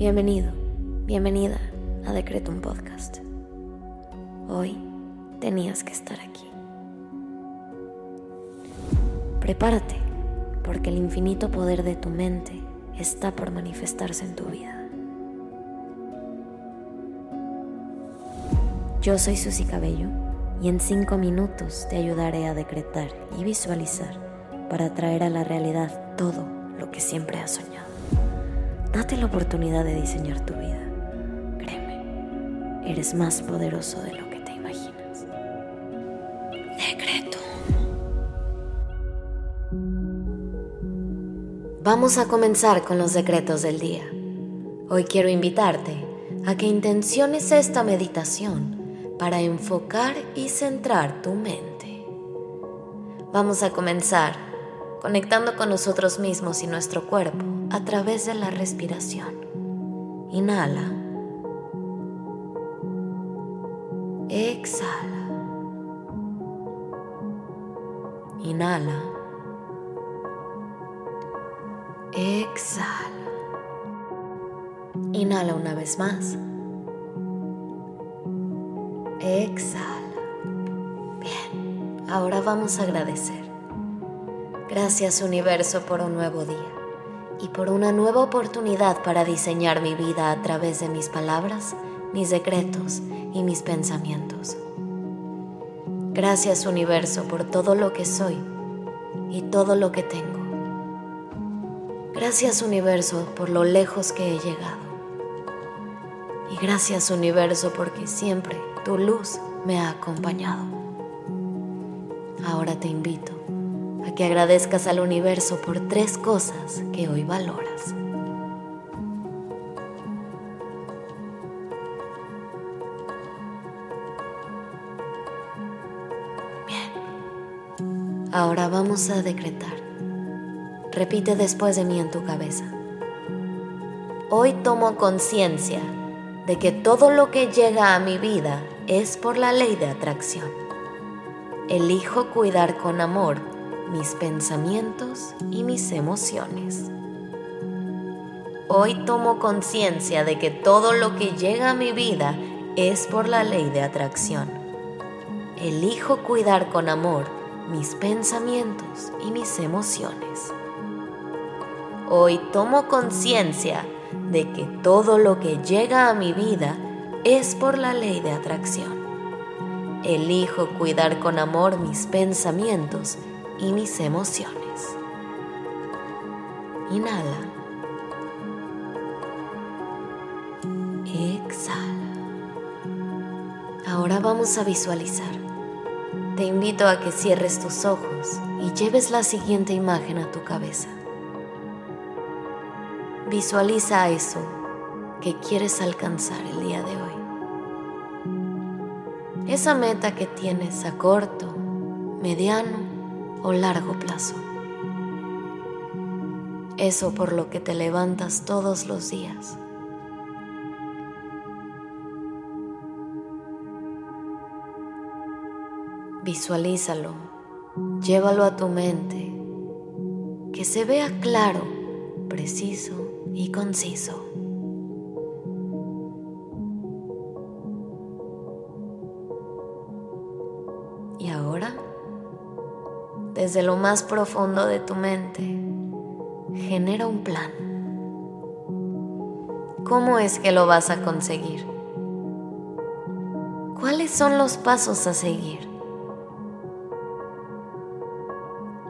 Bienvenido, bienvenida a Decretum Podcast. Hoy tenías que estar aquí. Prepárate, porque el infinito poder de tu mente está por manifestarse en tu vida. Yo soy Susy Cabello y en cinco minutos te ayudaré a decretar y visualizar para traer a la realidad todo lo que siempre has soñado. Date la oportunidad de diseñar tu vida. Créeme, eres más poderoso de lo que te imaginas. Decreto. Vamos a comenzar con los decretos del día. Hoy quiero invitarte a que intenciones esta meditación para enfocar y centrar tu mente. Vamos a comenzar conectando con nosotros mismos y nuestro cuerpo a través de la respiración. Inhala. Exhala. Inhala. Exhala. Inhala una vez más. Exhala. Bien, ahora vamos a agradecer. Gracias universo por un nuevo día y por una nueva oportunidad para diseñar mi vida a través de mis palabras, mis decretos y mis pensamientos. Gracias universo por todo lo que soy y todo lo que tengo. Gracias universo por lo lejos que he llegado. Y gracias universo porque siempre tu luz me ha acompañado. Ahora te invito a que agradezcas al universo por tres cosas que hoy valoras. Bien, ahora vamos a decretar. Repite después de mí en tu cabeza. Hoy tomo conciencia de que todo lo que llega a mi vida es por la ley de atracción. Elijo cuidar con amor mis pensamientos y mis emociones. Hoy tomo conciencia de que todo lo que llega a mi vida es por la ley de atracción. Elijo cuidar con amor mis pensamientos y mis emociones. Hoy tomo conciencia de que todo lo que llega a mi vida es por la ley de atracción. Elijo cuidar con amor mis pensamientos y mis emociones. Inhala. Exhala. Ahora vamos a visualizar. Te invito a que cierres tus ojos y lleves la siguiente imagen a tu cabeza. Visualiza eso que quieres alcanzar el día de hoy. Esa meta que tienes a corto, mediano o largo plazo. Eso por lo que te levantas todos los días. Visualízalo, llévalo a tu mente, que se vea claro, preciso y conciso. Y ahora desde lo más profundo de tu mente, genera un plan. ¿Cómo es que lo vas a conseguir? ¿Cuáles son los pasos a seguir?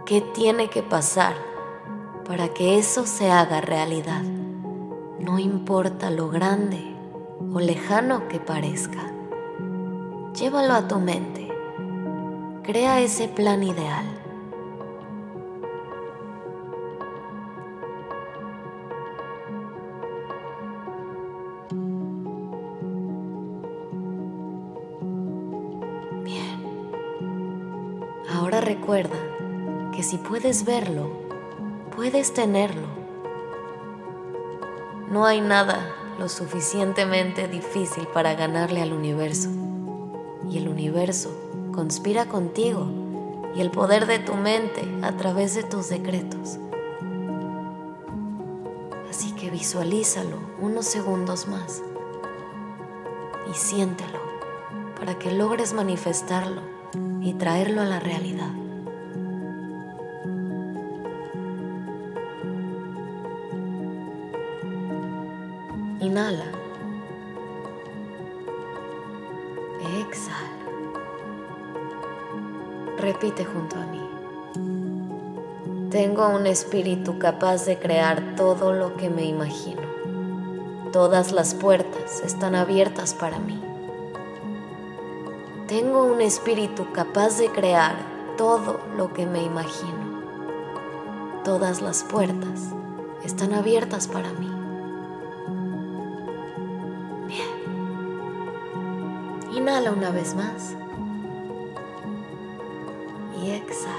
¿Qué tiene que pasar para que eso se haga realidad? No importa lo grande o lejano que parezca. Llévalo a tu mente. Crea ese plan ideal. Recuerda que si puedes verlo, puedes tenerlo. No hay nada lo suficientemente difícil para ganarle al universo. Y el universo conspira contigo y el poder de tu mente a través de tus decretos. Así que visualízalo unos segundos más y siéntelo para que logres manifestarlo y traerlo a la realidad. Inhala. Exhala. Repite junto a mí. Tengo un espíritu capaz de crear todo lo que me imagino. Todas las puertas están abiertas para mí. Tengo un espíritu capaz de crear todo lo que me imagino. Todas las puertas están abiertas para mí. Inhala una vez más. Y exhala.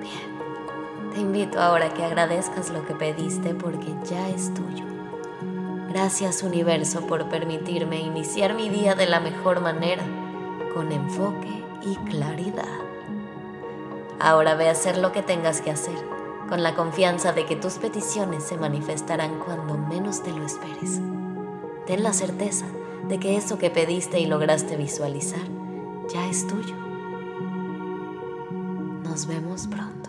Bien. Te invito ahora a que agradezcas lo que pediste porque ya es tuyo. Gracias universo por permitirme iniciar mi día de la mejor manera, con enfoque y claridad. Ahora ve a hacer lo que tengas que hacer, con la confianza de que tus peticiones se manifestarán cuando menos te lo esperes. Ten la certeza de que eso que pediste y lograste visualizar ya es tuyo. Nos vemos pronto.